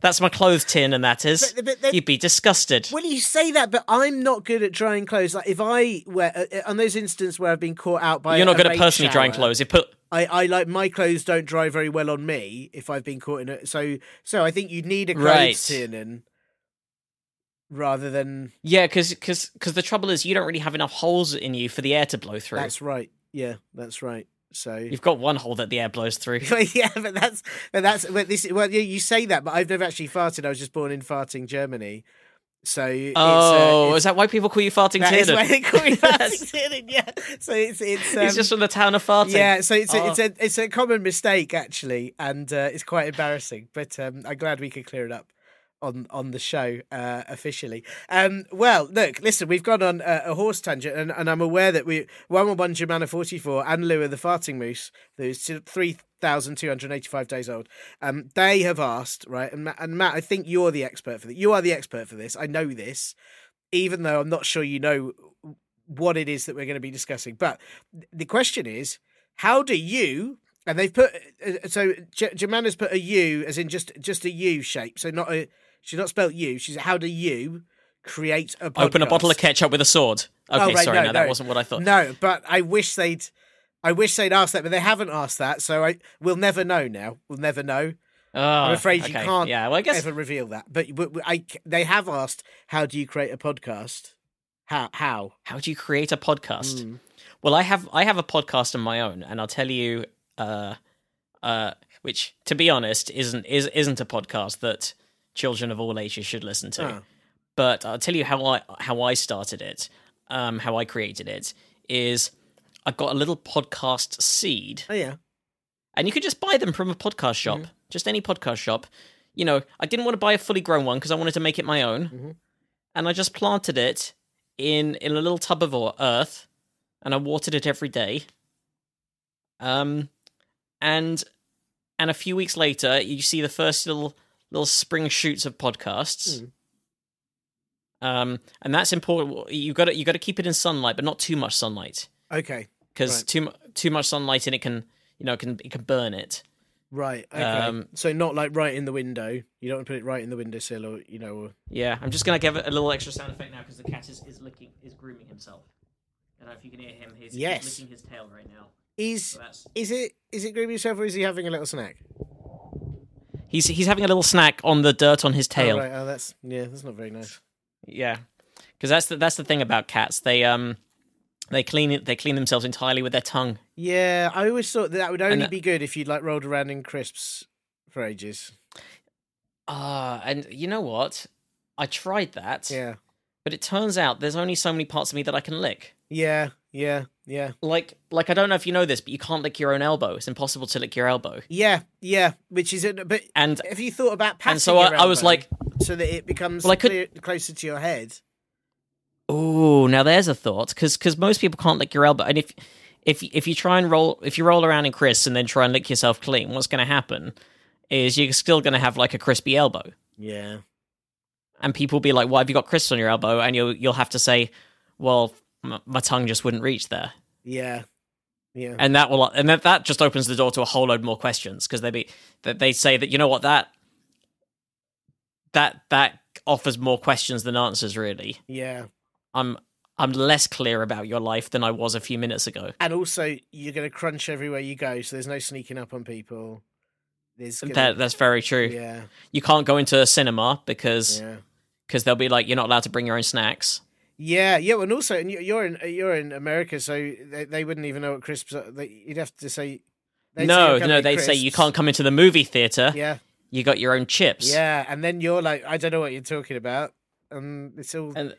that's my clothes tin, and that is.
But- but then-
You'd be disgusted.
Well, you say that, but I'm not good at drying clothes. Like if I were uh, on those instances where I've been caught out by
You're not good at personally drying clothes. You put
I, I like my clothes don't dry very well on me if I've been caught in it. So so I think you'd need a clothes
Right.
Tiernan rather than
yeah, because because the trouble is you don't really have enough holes in you for the air to blow through.
that's right. Yeah, that's right. So
You've got one hole that the air blows through. [laughs]
yeah, but that's but that's but this well you, you say that, but I've never actually farted. I was just born in farting Germany, so it's,
Oh,
uh,
is that why people call you farting
that is
Tiernan?
why they call me [laughs] farting Tiernan, Yeah, so it's it's um,
He's just from the town of farting.
Yeah, so it's a,
Oh.
it's a it's a common mistake actually, and uh, it's quite embarrassing. But um, I'm glad we could clear it up on on the show uh, officially. Um, well, look, listen, we've gone on a, a horse tangent, and, and I'm aware that we one one one Jemana forty four and Lua the farting moose, who's three thousand two hundred eighty five days old. Um, they have asked right, and Matt, and Matt, I think you're the expert for that. You are the expert for this. I know this, even though I'm not sure you know what it is that we're going to be discussing. But the question is, how do you and they've put uh, so J- Jemana's put a U as in just just a U shape, so not a she's not spelt you. She's how do you create a podcast?
Open a bottle of ketchup with a sword. Okay,
Oh, right,
sorry,
no,
no, that
no.
wasn't what I thought.
No, but I wish they'd I wish they'd asked that, but they haven't asked that, so I we'll never know now. We'll never know.
Oh,
I'm afraid you can't
Yeah, well, I guess
ever reveal that. But, but I they have asked how do you create a podcast? How how?
how do you create a podcast?
Mm.
Well, I have I have a podcast of my own, and I'll tell you, uh, uh, which to be honest isn't is isn't a podcast that children of all ages should listen to.
Oh.
But I'll tell you how I how I started it, um, how I created it is I got a little podcast seed,
Oh yeah.
and you could just buy them from a podcast shop,
Mm-hmm.
just any podcast shop. You know, I didn't want to buy a fully grown one because I wanted to make it my own,
Mhm.
and I just planted it in in a little tub of earth, and I watered it every day. Um, and and a few weeks later, you see the first little little spring shoots of podcasts.
Mm.
Um, and that's important. You got to you got to keep it in sunlight, but not too much sunlight
Okay.
because
Right.
too too much sunlight and it can you know it can it can burn it.
Right. Okay.
Um,
so not like right in the window. You don't want to put it right in the windowsill, or you know. Or...
Yeah, I'm just gonna give it a little extra sound effect now because the cat is, is licking is grooming himself. I don't know if you can hear him. He's,
Yes.
he's licking his tail right now.
Is
So
is it is it grooming himself, or is he having a little snack?
He's he's having a little snack on the dirt on his tail.
Oh, right. Oh, that's yeah. That's not very nice.
Yeah, because that's the that's the thing about cats. They um they clean it. They clean themselves entirely with their tongue.
Yeah, I always thought that, that would only
that-
be good if you'd like rolled around in crisps for ages.
Ah, and you know what? I tried that.
Yeah.
But it turns out there's only so many parts of me that I can lick.
Yeah. Yeah. Yeah.
Like like I don't know if you know this, but you can't lick your own elbow. It's impossible to lick your elbow.
Yeah. Yeah. Which is it? But
And
have you thought about passing
and so I, I was like,
so that it becomes
Well, I could-
clear, closer to your head?
Oh, now there's a thought because because most people can't lick your elbow, and if if if you try and roll if you roll around in crisps and then try and lick yourself clean, what's going to happen is you're still going to have like a crispy elbow,
Yeah.
and people will be like, "Why have you got crisps on your elbow?" And you'll you'll have to say, "Well, my tongue just wouldn't reach there,"
Yeah. Yeah.
and that will and that that just opens the door to a whole load more questions because they be that they say that you know what that that that offers more questions than answers. Really,
Yeah.
I'm I'm less clear about your life than I was a few minutes ago.
And also, you're going to crunch everywhere you go, so there's no sneaking up on people. There's gonna,
That that's very true.
yeah,
You can't go into a cinema because
yeah,
because they'll be like you're not allowed to bring your own snacks.
Yeah, yeah. And also, and you- you're in you're in America, so they, they wouldn't even know what crisps. Are. They, you'd have to say.
no, no, they say you can't come into the movie theater.
Yeah,
You got your own chips.
yeah, and then you're like, I don't know what you're talking about, and it's all
And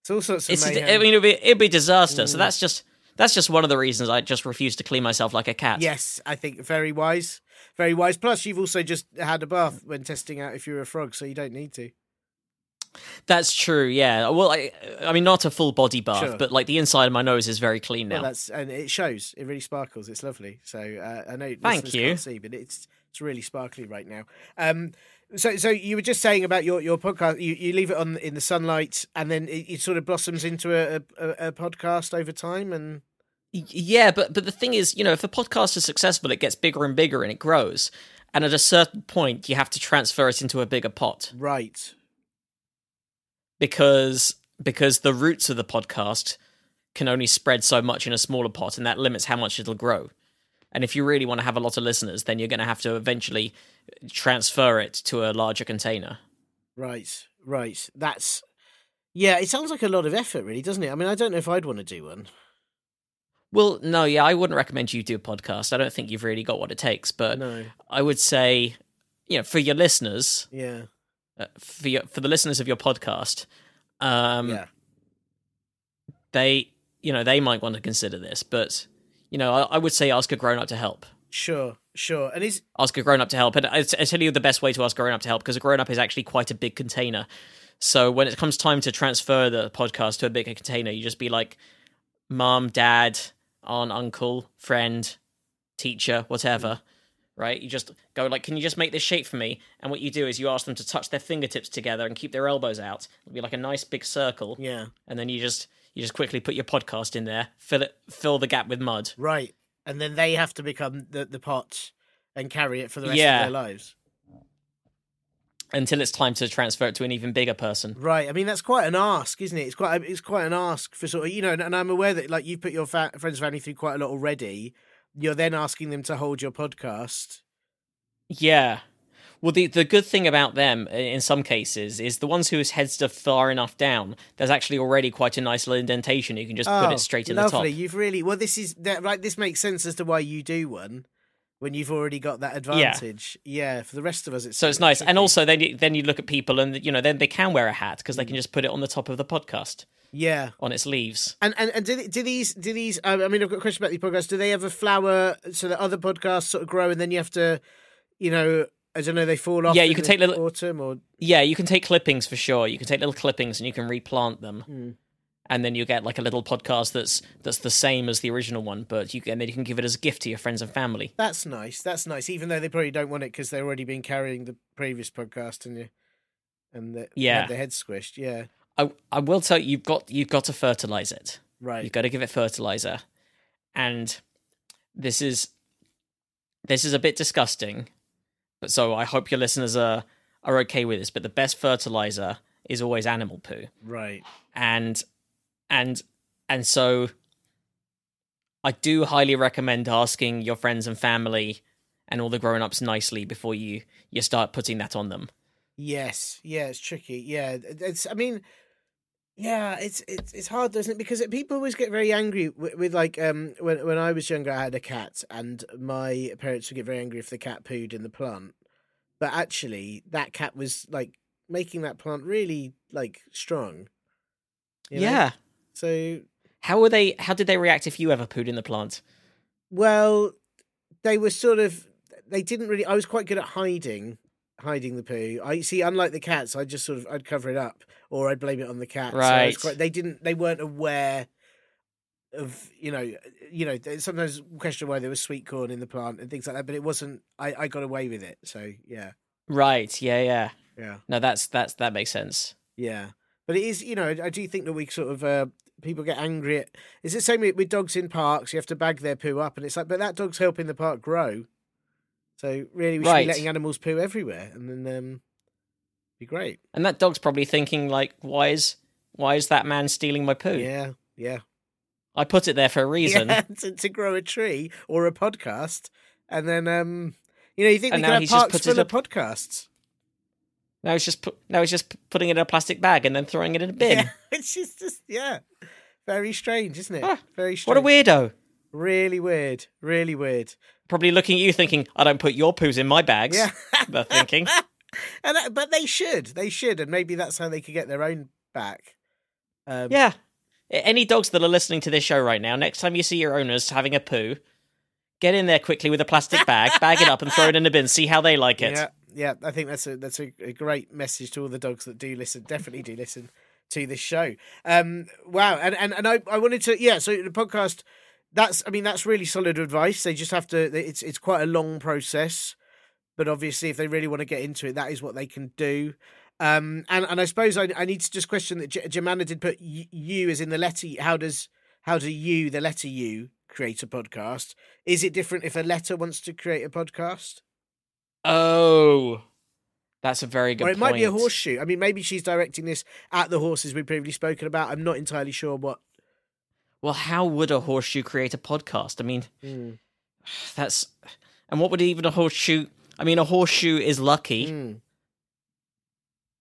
it's all sorts of
it's
mayhem.
I mean it'd be it'd be disaster. So
Mm.
that's just that's just one of the reasons I just refuse to clean myself like a cat.
Yes, I think very wise, very wise. Plus, you've also just had a bath when testing out if you're a frog, so you don't need to.
That's true. Yeah. Well, I, I mean, not a full body bath,
Sure.
but like the inside of my nose is very clean now.
Well, that's and it shows. It really sparkles. It's lovely. So uh, I know
Thank you.
can't see, but it's it's really sparkly right now. Um, so so you were just saying about your your podcast. You, you leave it on in the sunlight, and then it, it sort of blossoms into a, a, a podcast over time. And
Yeah, but but the thing is, you know, if a podcast is successful, it gets bigger and bigger and it grows. And at a certain point, you have to transfer it into a bigger pot
right,
because because the roots of the podcast can only spread so much in a smaller pot, and that limits how much it'll grow. And if you really want to have a lot of listeners, then you're going to have to eventually transfer it to a larger container.
right, right. That's yeah. It sounds like a lot of effort, really, doesn't it? I mean, I don't know if I'd want to do one.
Well, no, yeah, I wouldn't recommend you do a podcast. I don't think you've really got what it takes, but
No,
I would say, you know, for your listeners,
yeah,
uh, for your, for the listeners of your podcast, um,
yeah,
they you know they might want to consider this, but you know I, I would say ask a grown up to help.
Sure, sure. And is
ask a grown up to help. And I, I tell you the best way to ask a grown up to help because a grown up is actually quite a big container. So when it comes time to transfer the podcast to a bigger container, you just be like, mom, dad, aunt, uncle, friend, teacher, whatever. Right? You just go like, can you just make this shape for me? And what you do is you ask them to touch their fingertips together and keep their elbows out. It'll be like a nice big circle.
yeah,
And then you just you just quickly put your podcast in there, fill it, fill the gap with mud.
right. And then they have to become the the pot and carry it for the rest
Yeah.
of their lives.
until it's time to transfer it to an even bigger person.
Right. I mean, that's quite an ask, isn't it? It's quite it's quite an ask for sort of you know. And, and I'm aware that like you've put your fa- friends and family through quite a lot already. You're then asking them to hold your podcast.
Yeah. Well, the the good thing about them in some cases is the ones whose heads are far enough down. There's actually already quite a nice little indentation. You can just put
Oh,
it straight in
lovely.
the top.
You've really well. This is that right. This makes sense as to why you do one when you've already got that advantage. Yeah. for the rest of us, it's
So it's nice, and also then you, then you look at people, and you know then they can wear a hat because they can just put it on the top of the podcast
yeah.
on its leaves.
And and, and do, do these do these? I mean, I've got a question about these podcasts. Do they ever flower so that other podcasts sort of grow, and then you have to, you know, I don't know, they fall off.
Yeah, you can
the
take little-
autumn or
Yeah, you can take clippings for sure. You can take little clippings and you can replant them,
Hmm.
And then you get like a little podcast that's that's the same as the original one, but you can, and then you can give it as a gift to your friends and family.
That's nice. That's nice. Even though they probably don't want it because they've already been carrying the previous podcast and you and the,
Yeah.
their head squished. Yeah,
I I will tell you, you've got you've got to fertilize it.
right.
You've got to give it fertilizer, and this is this is a bit disgusting, but so I hope your listeners are are okay with this. But the best fertilizer is always animal poo,
Right.
and and and so I do highly recommend asking your friends and family and all the grown ups nicely before you you start putting that on them.
Yes. Yeah. It's tricky. Yeah. It's. I mean. Yeah, it's it's it's hard, doesn't it? Because people always get very angry with, with like um when when I was younger, I had a cat, and my parents would get very angry if the cat pooed in the plant. But actually, that cat was like making that plant really like strong. you know?
Yeah.
So
How were they? How did they react if you ever pooed in the plant?
Well, they were sort of. They didn't really. I was quite good at hiding, hiding the poo. I see. Unlike the cats, I just sort of I'd cover it up or I'd blame it on the cat. So
Right.
quite, they didn't. They weren't aware of you know you know sometimes question why there was sweet corn in the plant and things like that but it wasn't i i got away with it so yeah
Right. Yeah. Yeah.
yeah
No, that's that's that makes sense.
yeah but it is you know i do think that we sort of uh people get angry at is it same with, with dogs in parks you have to bag their poo up and it's like but that dog's helping the park grow so really we should
Right.
be letting animals poo everywhere and then um be great
And that dog's probably thinking like, why is why is that man stealing my poo?
yeah yeah
I put it there for a reason. [laughs]
yeah to, to grow a tree or a podcast and then um you know you think
And
we could have parks full of
up-
podcasts
Now he's just put, now he's just putting it in a plastic bag and then throwing it in a bin. [laughs]
Yeah, it's just, just yeah, very strange, isn't it?
Ah,
very
What a weirdo!
Really weird. Really weird.
Probably looking at you thinking, I don't put your poos in my bags.
Yeah. [laughs]
They're thinking. [laughs]
and that, but they should. They should, and maybe that's how they could get their own back. Um,
Yeah. Any dogs that are listening to this show right now, next time you see your owners having a poo, get in there quickly with a plastic bag, bag it up, and throw it in the bin. See how they like it.
Yeah, yeah. I think that's a that's a, a great message to all the dogs that do listen. Definitely do listen to this show. Um, wow, and and and I, I wanted to yeah. So the podcast, that's I mean that's really solid advice. They just have to. It's it's quite a long process, but obviously if they really want to get into it, that is what they can do. Um, and and I suppose I, I need to just question that J- did put you as in the letter. How does how do you the letter you create a podcast? Is it different if a letter wants to create a podcast?
Oh, that's a very good
or it might be a horseshoe. I mean, maybe she's directing this at the horses we've previously spoken about. I'm not entirely sure what.
Well, how would a horseshoe create a podcast? I mean,
Mm.
that's. And what would even a horseshoe. I mean, a horseshoe is lucky,
Mm.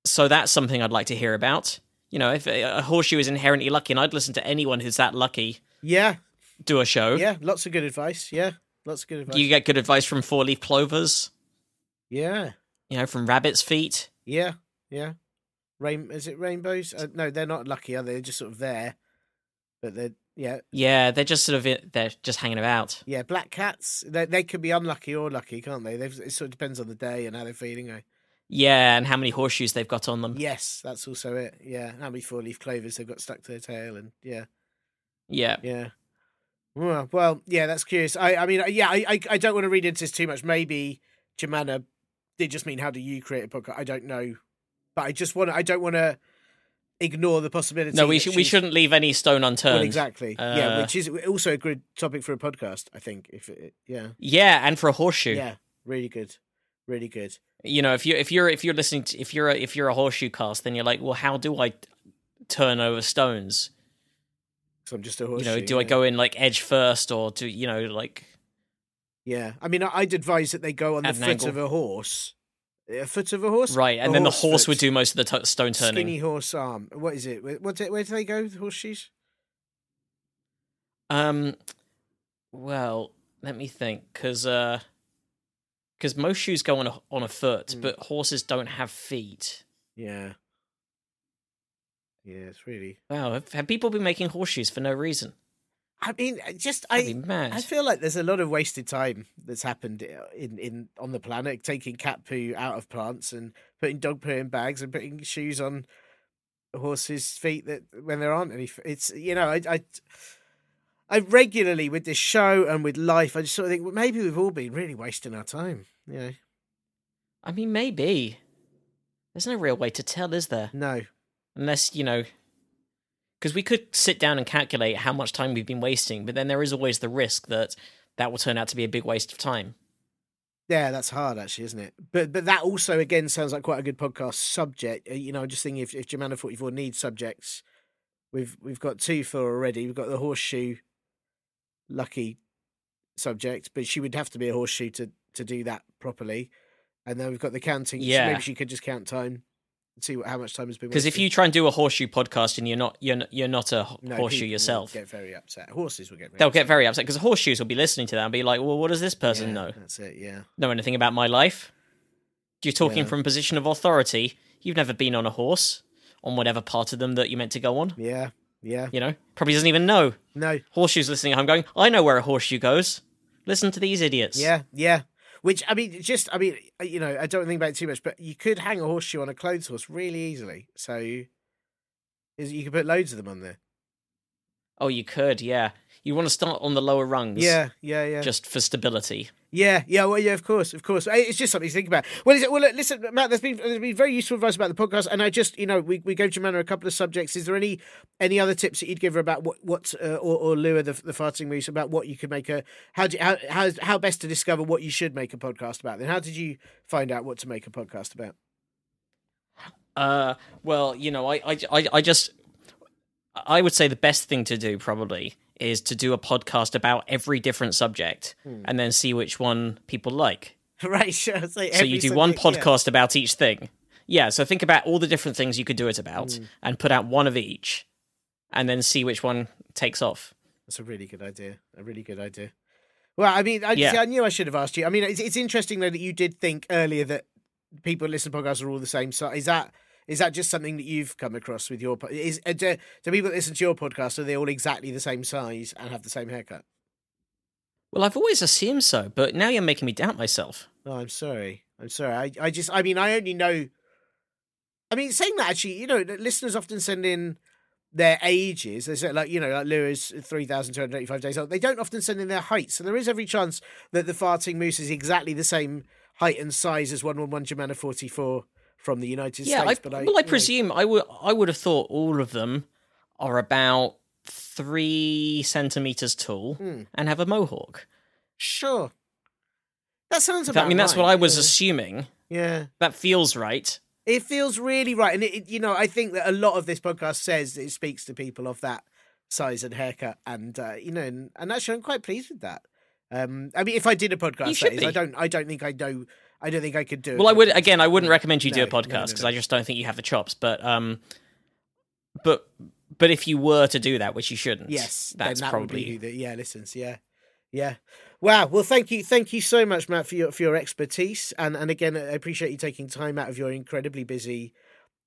so that's something I'd like to hear about. You know, if a a horseshoe is inherently lucky, and I'd listen to anyone who's that lucky
Yeah,
do a show.
yeah, lots of good advice. Yeah, lots of good advice.
You get good advice from four leaf clovers,
Yeah,
you know, from rabbit's feet.
yeah, yeah. Rain is it rainbows? Uh, no, they're not lucky, are they? They're just sort of there. but they're yeah
Yeah, they're just sort of they're just hanging about.
yeah black cats. They they could be unlucky or lucky, can't they? They've, it sort of depends on the day and how they're feeling. eh?
Yeah, and how many horseshoes they've got on them.
Yes, that's also it. Yeah, how many four leaf clovers they've got stuck to their tail, and yeah,
Yeah.
yeah. Well, well, yeah, that's curious. I, I mean, yeah, I, I, I don't want to read into this too much. Maybe Jemana did just mean how do you create a podcast? I don't know, but I just want to. I don't want to ignore the possibility.
No, we should, we shouldn't leave any stone unturned.
Well, exactly. yeah,
Uh,
which is also a good topic for a podcast. I think. If it, yeah,
Yeah, and for a horseshoe.
yeah, really good, really good.
You know, if you if you're if you're listening to if you're a, if you're a horseshoe cast, then you're like, well, how do I turn over stones?
So I'm just a horseshoe.
You know, do I go in like edge first, or do you know like
Yeah, I mean, I- I'd advise that they go on the
At an
foot
angle.
of a horse. A foot of a horse,
right? And
A
then the
horse
horse
foot.
would do most of the t- stone turning.
Skinny horse arm. What is it? Where, what, where do they go? The horseshoes?
Um, well, let me think, because uh, because most shoes go on a, on a foot,
Mm.
but horses don't have feet.
Yeah. Yeah, it's really.
Wow, have, have people been making horseshoes for no reason?
I mean, I just
That'd
I
be mad.
I feel like there's a lot of wasted time that's happened uh, in in on the planet, taking cat poo out of plants and putting dog poo in bags and putting shoes on horses' feet that when there aren't any. It's you know I I. I regularly with this show and with life, I just sort of think well, maybe we've all been really wasting our time. You know,
I mean, maybe. There's no real way to tell, is there?
no,
Unless, you know. Because we could sit down and calculate how much time we've been wasting, but then there is always the risk that that will turn out to be a big waste of time.
Yeah, that's hard actually, isn't it? But but that also again sounds like quite a good podcast subject. Uh, You know, I'm just thinking if if Jemana 44 needs subjects, we've we've got two for already. We've got the horseshoe lucky subject, but she would have to be a horseshoe to to do that properly. And then we've got the counting. so
Yeah.
maybe she could just count time see what, how much time has been.
Because if you try and do a horseshoe podcast and you're not you're not, you're not a
No,
horseshoe yourself,
get very upset. Horses will get very
they'll
upset.
get very upset because horseshoes will be listening to that and be like, "Well, what does this person
Yeah,
know?
That's it. Yeah.
Know anything about my life? You're talking
Yeah.
from a position of authority. You've never been on a horse, on whatever part of them that you meant to go on.
Yeah. Yeah.
You know, probably doesn't even know.
No.
Horseshoes listening at home, going, "I know where a horseshoe goes. Listen to these idiots."
Yeah, yeah. Which I mean, just I mean, uh, you know, I don't think about it too much, but you could hang a horseshoe on a clothes horse really easily. So is you could put loads of them on there.
Oh, you could. Yeah. You want to start on the lower rungs.
Yeah, yeah, yeah,
Just for stability.
yeah, yeah. Well, yeah, of course, of course. It's just something to think about. Well, is it? Well, listen, Matt. There's been there's been very useful advice about the podcast, and I just you know we we gave Jemana a couple of subjects. Is there any any other tips that you'd give her about what what uh, or or Lua the the farting moose about what you could make a how do, how how how best to discover what you should make a podcast about? Then how did you find out what to make a podcast about?
Uh, well, you know, I, I, I, I just, I would say the best thing to do probably is to do a podcast about every different subject
Hmm.
and then see which one people like. [laughs]
Right, sure. So,
so you do one
subject- yeah.
podcast about each thing. Yeah. So think about all the different things you could do it about
Hmm.
and put out one of each and then see which one takes off.
That's a really good idea. A really good idea. Well, I mean, I,
Yeah.
see, I knew I should have asked you. I mean, it's, it's interesting though that you did think earlier that people who listen to podcasts are all the same. So is that is that just something that you've come across with your? Is uh, do, do people that listen to your podcast are they all exactly the same size and have the same haircut?
Well, I've always assumed so, but now you're making me doubt myself.
Oh, I'm sorry. I'm sorry. I, I just, I mean, I only know. I mean, saying that actually, you know, listeners often send in their ages. They say, like, you know, like Lewis, 3,285 days old. They don't often send in their height. So there is every chance that the farting moose is exactly the same height and size as 111 Germana 44 from the United
Yeah, I,
States. but I,
well, I
you know,
presume I would I would have thought all of them are about three centimeters tall
Hmm.
and have a mohawk.
Sure. That sounds about
I mean, that's
right,
what I was
yeah.
assuming.
Yeah.
That feels right.
It feels really right, and it, it- you know, I think that a lot of this podcast says that it speaks to people of that size and haircut, and uh, you know, and, and actually, I'm quite pleased with that. Um, I mean, if I did a podcast, that
should
I don't, I don't think I know, I don't think I could do.
Well, I would again. I wouldn't recommend you do
No,
a
no, no,
podcast because
no.
I just don't think you have the chops. But um, but but if you were to do that, which you shouldn't,
Yes,
that's
that
probably
would be the, yeah listens. Yeah, yeah. Wow. Well, thank you, thank you so much, Matt, for your for your expertise, and and again, I appreciate you taking time out of your incredibly busy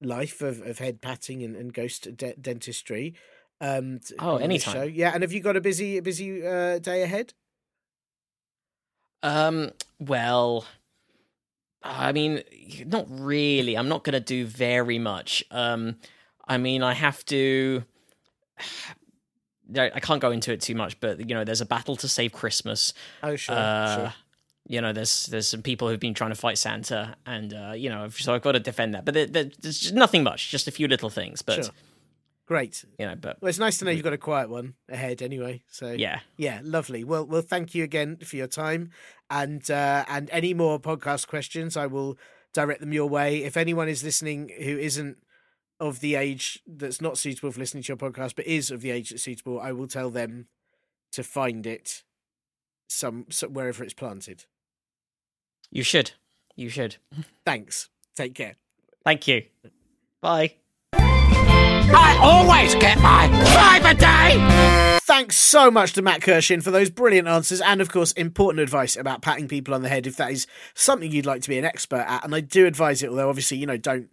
life of, of head patting and, and ghost de- dentistry. Um,
Oh, anytime.
show. Yeah, and have you got a busy, busy uh, day ahead?
Um, well, I mean, not really. I'm not going to do very much. Um, I mean, I have to. [sighs] I can't go into it too much, but you know, there's a battle to save Christmas.
Oh, sure,
Uh,
sure.
You know, there's there's some people who've been trying to fight Santa, and uh, you know, so I've got to defend that. But there, there- there's just nothing much, just a few little things. But
Sure. Great.
you know, but
Well, it's nice to know you've got a quiet one ahead anyway. So
yeah,
Yeah, lovely. Well, well, thank you again for your time, and uh, and any more podcast questions, I will direct them your way. If anyone is listening who isn't of the age that's not suitable for listening to your podcast, but is of the age that's suitable, I will tell them to find it some, some wherever it's planted.
you should, you should.
Thanks. Take care.
Thank you. Bye.
I always get my five a day.
Thanks so much to Matt Kirshen for those brilliant answers and, of course, important advice about patting people on the head if that is something you'd like to be an expert at. And I do advise it, although obviously, you know, don't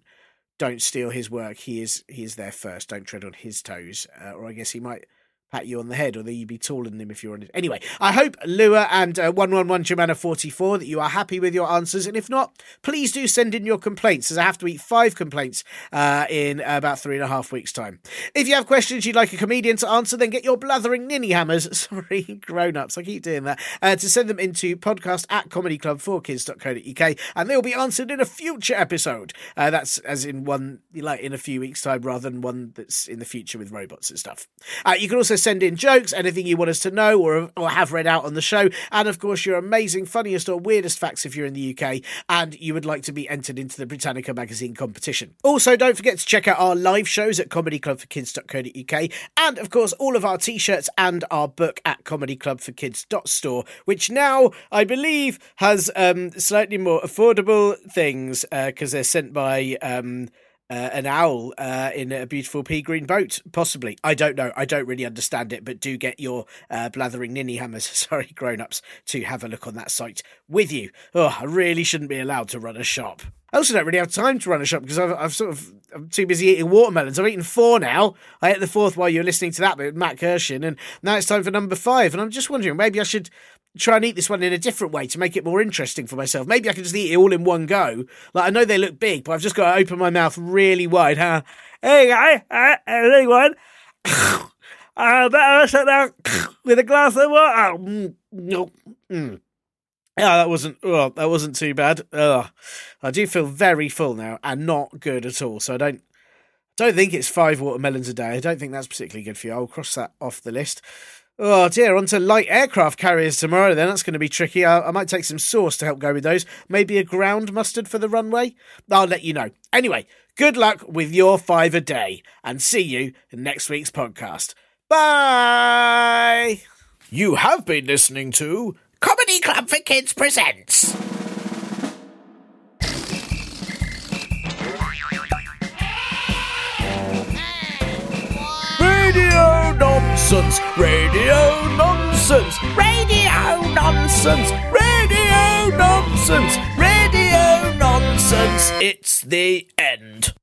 don't steal his work. He is he is there first. Don't tread on his toes, uh, or I guess he might pat you on the head, that you'd be taller than him if you're on it. Anyway, I hope Lua and uh, one one one Jimana forty four that you are happy with your answers, and if not, please do send in your complaints, as I have to eat five complaints uh, in about three and a half weeks' time. If you have questions you'd like a comedian to answer, then get your blathering ninny hammers. [laughs] Sorry, grown ups. I keep doing that. Uh, to send them into podcast at comedyclub4kids.co.uk, and they'll be answered in a future episode. Uh, that's as in one like in a few weeks' time, rather than one that's in the future with robots and stuff. Uh, you can also send in jokes, anything you want us to know or or have read out on the show, and of course your amazing, funniest or weirdest facts if you're in the UK and you would like to be entered into the Britannica magazine competition. Also, don't forget to check out our live shows at comedyclubforkids.co.uk, and of course all of our t-shirts and our book at comedyclubforkids.store, which now I believe has um, slightly more affordable things because they're sent by. Um, uh, an owl uh, in a beautiful pea green boat, possibly. I don't know. I don't really understand it, but do get your uh, blathering ninny hammers, [laughs] sorry, grown ups, to have a look on that site with you. Oh, I really shouldn't be allowed to run a shop. I also don't really have time to run a shop because I've, I've sort of I'm too busy eating watermelons. I've eaten four now. I ate the fourth while you were listening to that with Matt Kirshen, and now it's time for number five. And I'm just wondering, maybe I should try and eat this one in a different way to make it more interesting for myself. Maybe I can just eat it all in one go. Like I know they look big, but I've just got to open my mouth really wide. Huh? Hey guy, [coughs] uh, anyone? I better sit down [coughs] with a glass of water. Mm, no. Mm. Yeah, that wasn't. Oh, that wasn't too bad. Ugh. I do feel very full now, and not good at all. So I don't. Don't think it's five watermelons a day. I don't think that's particularly good for you. I'll cross that off the list. Oh dear, on to light aircraft carriers tomorrow then. That's going to be tricky. I, I might take some sauce to help go with those. Maybe a ground mustard for the runway. I'll let you know. Anyway, good luck with your five a day and see you in next week's podcast. Bye! You have been listening to
Comedy Club for Kids presents.
Nonsense! Radio Nonsense! Radio Nonsense! Radio Nonsense! Radio Nonsense! It's the end.